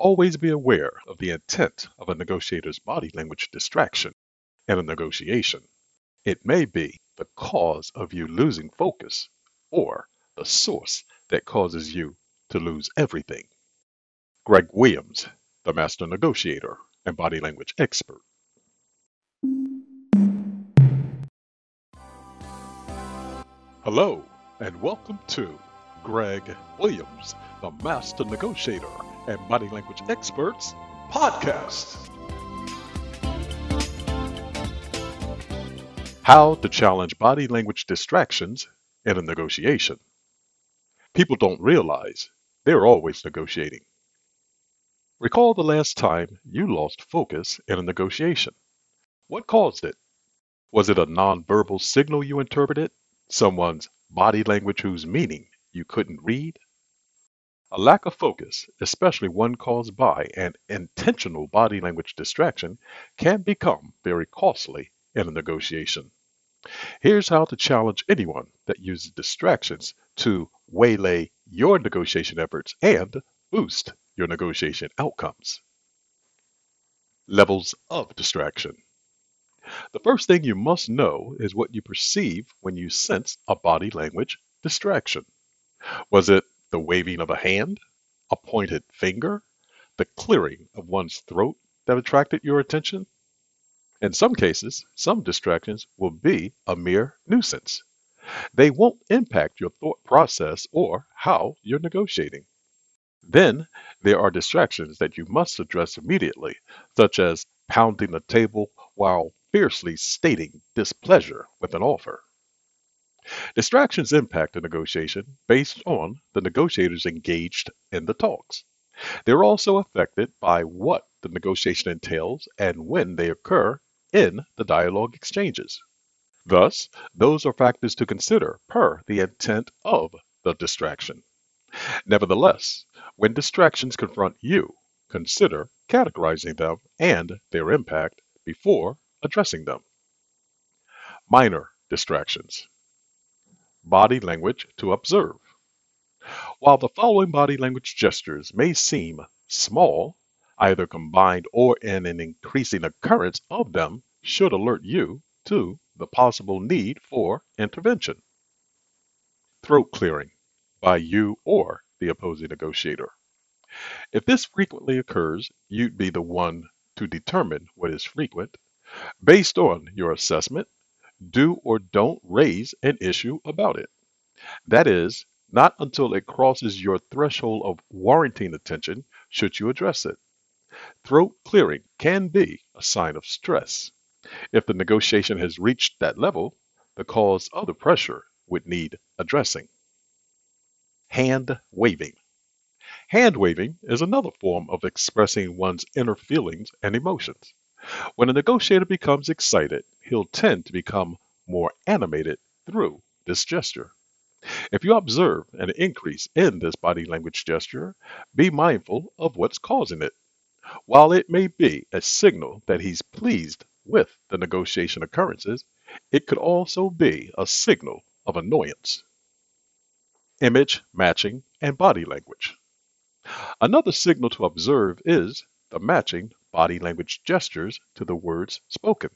Always be aware of the intent of a negotiator's body language distraction in a negotiation. It may be the cause of you losing focus or the source that causes you to lose everything. Greg Williams, the master negotiator and body language expert. Hello, and welcome to Greg Williams, the master negotiator and body language experts podcast. How to challenge body language distractions in a negotiation. People don't realize they're always negotiating. Recall the last time you lost focus in a negotiation. What caused it? Was it a nonverbal signal you interpreted? Someone's body language whose meaning you couldn't read? A lack of focus, especially one caused by an intentional body language distraction, can become very costly in a negotiation. Here's how to challenge anyone that uses distractions to waylay your negotiation efforts and boost your negotiation outcomes. Levels of distraction. The first thing you must know is what you perceive when you sense a body language distraction. Was it the waving of a hand, a pointed finger, the clearing of one's throat that attracted your attention? In some cases, some distractions will be a mere nuisance. They won't impact your thought process or how you're negotiating. Then there are distractions that you must address immediately, such as pounding the table while fiercely stating displeasure with an offer. Distractions impact a negotiation based on the negotiators engaged in the talks. They're also affected by what the negotiation entails and when they occur in the dialogue exchanges. Thus, those are factors to consider per the intent of the distraction. Nevertheless, when distractions confront you, consider categorizing them and their impact before addressing them. Minor distractions. Body language to observe. While the following body language gestures may seem small, either combined or in an increasing occurrence of them should alert you to the possible need for intervention. Throat clearing by you or the opposing negotiator. If this frequently occurs, you'd be the one to determine what is frequent. Based on your assessment, do or don't raise an issue about it. That is, not until it crosses your threshold of warranting attention should you address it. Throat clearing can be a sign of stress. If the negotiation has reached that level, the cause of the pressure would need addressing. Hand waving. Hand waving is another form of expressing one's inner feelings and emotions. When a negotiator becomes excited, he'll tend to become more animated through this gesture. If you observe an increase in this body language gesture, be mindful of what's causing it. While it may be a signal that he's pleased with the negotiation occurrences, it could also be a signal of annoyance. Image matching and body language. Another signal to observe is the matching body language gestures to the words spoken.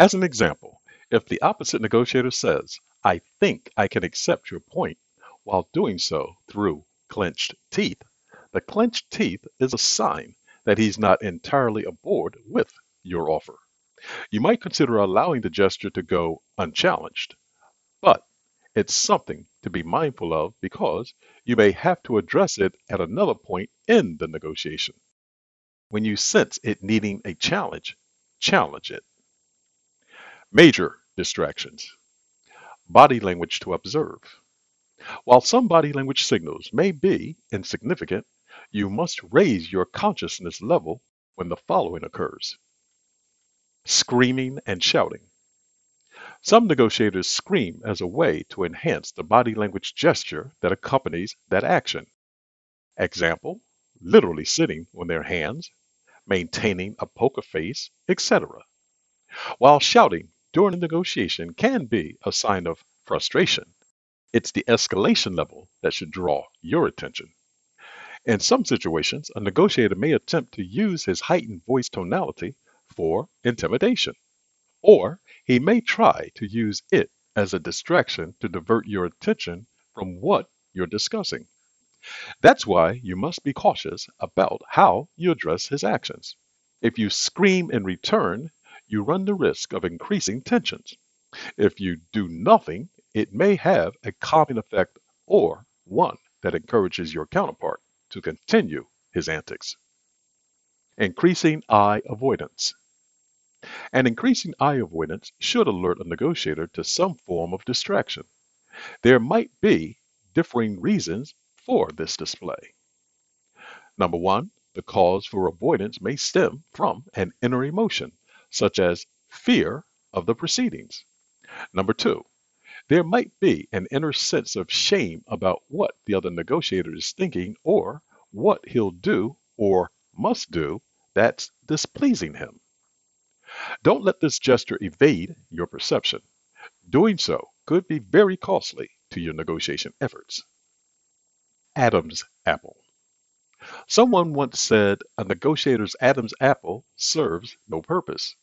As an example, if the opposite negotiator says, I think I can accept your point, while doing so through clenched teeth, the clenched teeth is a sign that he's not entirely aboard with your offer. You might consider allowing the gesture to go unchallenged, but it's something to be mindful of because you may have to address it at another point in the negotiation. When you sense it needing a challenge, challenge it. Major distractions. Body language to observe. While some body language signals may be insignificant, you must raise your consciousness level when the following occurs screaming and shouting. Some negotiators scream as a way to enhance the body language gesture that accompanies that action. Example, literally sitting on their hands, maintaining a poker face, etc. While shouting during a negotiation can be a sign of frustration, it's the escalation level that should draw your attention. In some situations, a negotiator may attempt to use his heightened voice tonality for intimidation, or he may try to use it as a distraction to divert your attention from what you're discussing. That's why you must be cautious about how you address his actions. If you scream in return, you run the risk of increasing tensions. If you do nothing, it may have a calming effect or one that encourages your counterpart to continue his antics. Increasing eye avoidance. An increasing eye avoidance should alert a negotiator to some form of distraction. There might be differing reasons for this display. Number one, the cause for avoidance may stem from an inner emotion, such as fear of the proceedings. Number two, there might be an inner sense of shame about what the other negotiator is thinking or what he'll do or must do that's displeasing him. Don't let this gesture evade your perception. Doing so could be very costly to your negotiation efforts. Adam's apple. Someone once said a negotiator's Adam's apple serves no purpose,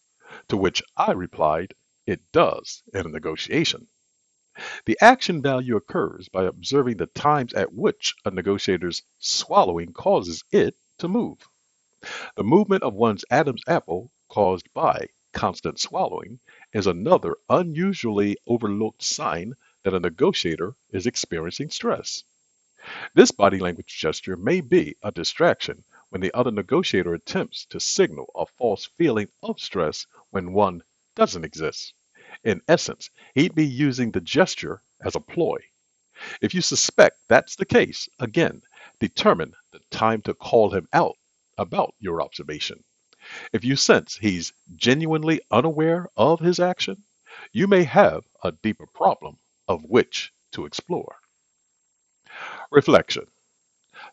to which I replied, it does in a negotiation. The action value occurs by observing the times at which a negotiator's swallowing causes it to move. The movement of one's Adam's apple caused by constant swallowing is another unusually overlooked sign that a negotiator is experiencing stress. This body language gesture may be a distraction when the other negotiator attempts to signal a false feeling of stress when one doesn't exist. In essence, he'd be using the gesture as a ploy. If you suspect that's the case, again, determine the time to call him out about your observation. If you sense he's genuinely unaware of his action, you may have a deeper problem of which to explore. Reflection.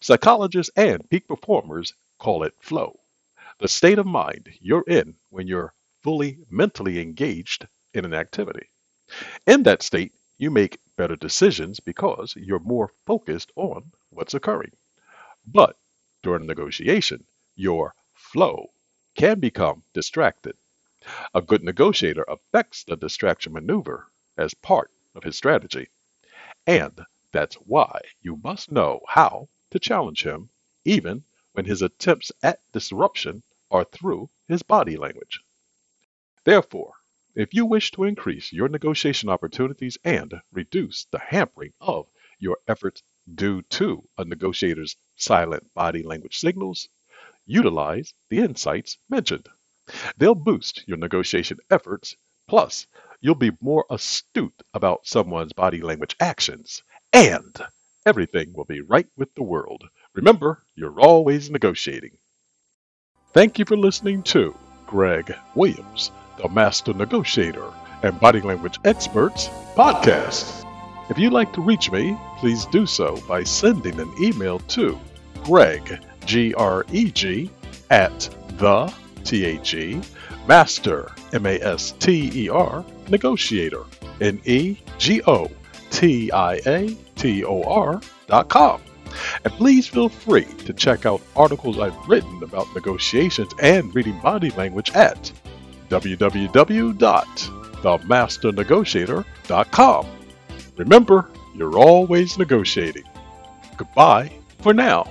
Psychologists and peak performers call it flow, the state of mind you're in when you're fully mentally engaged in an activity. In that state, you make better decisions because you're more focused on what's occurring. But during negotiation, your flow can become distracted. A good negotiator affects the distraction maneuver as part of his strategy. And that's why you must know how to challenge him, even when his attempts at disruption are through his body language. Therefore, if you wish to increase your negotiation opportunities and reduce the hampering of your efforts due to a negotiator's silent body language signals, utilize the insights mentioned. They'll boost your negotiation efforts, plus, you'll be more astute about someone's body language actions, and everything will be right with the world. Remember, you're always negotiating. Thank you for listening to Greg Williams the Master Negotiator and Body Language Experts podcast. If you'd like to reach me, please do so by sending an email to Greg, G R E G, at the T H E, Master, M A S T E R, Negotiator, N E G O T I A T O R dot com. And please feel free to check out articles I've written about negotiations and reading body language at www.themasternegotiator.com. Remember, you're always negotiating. Goodbye for now.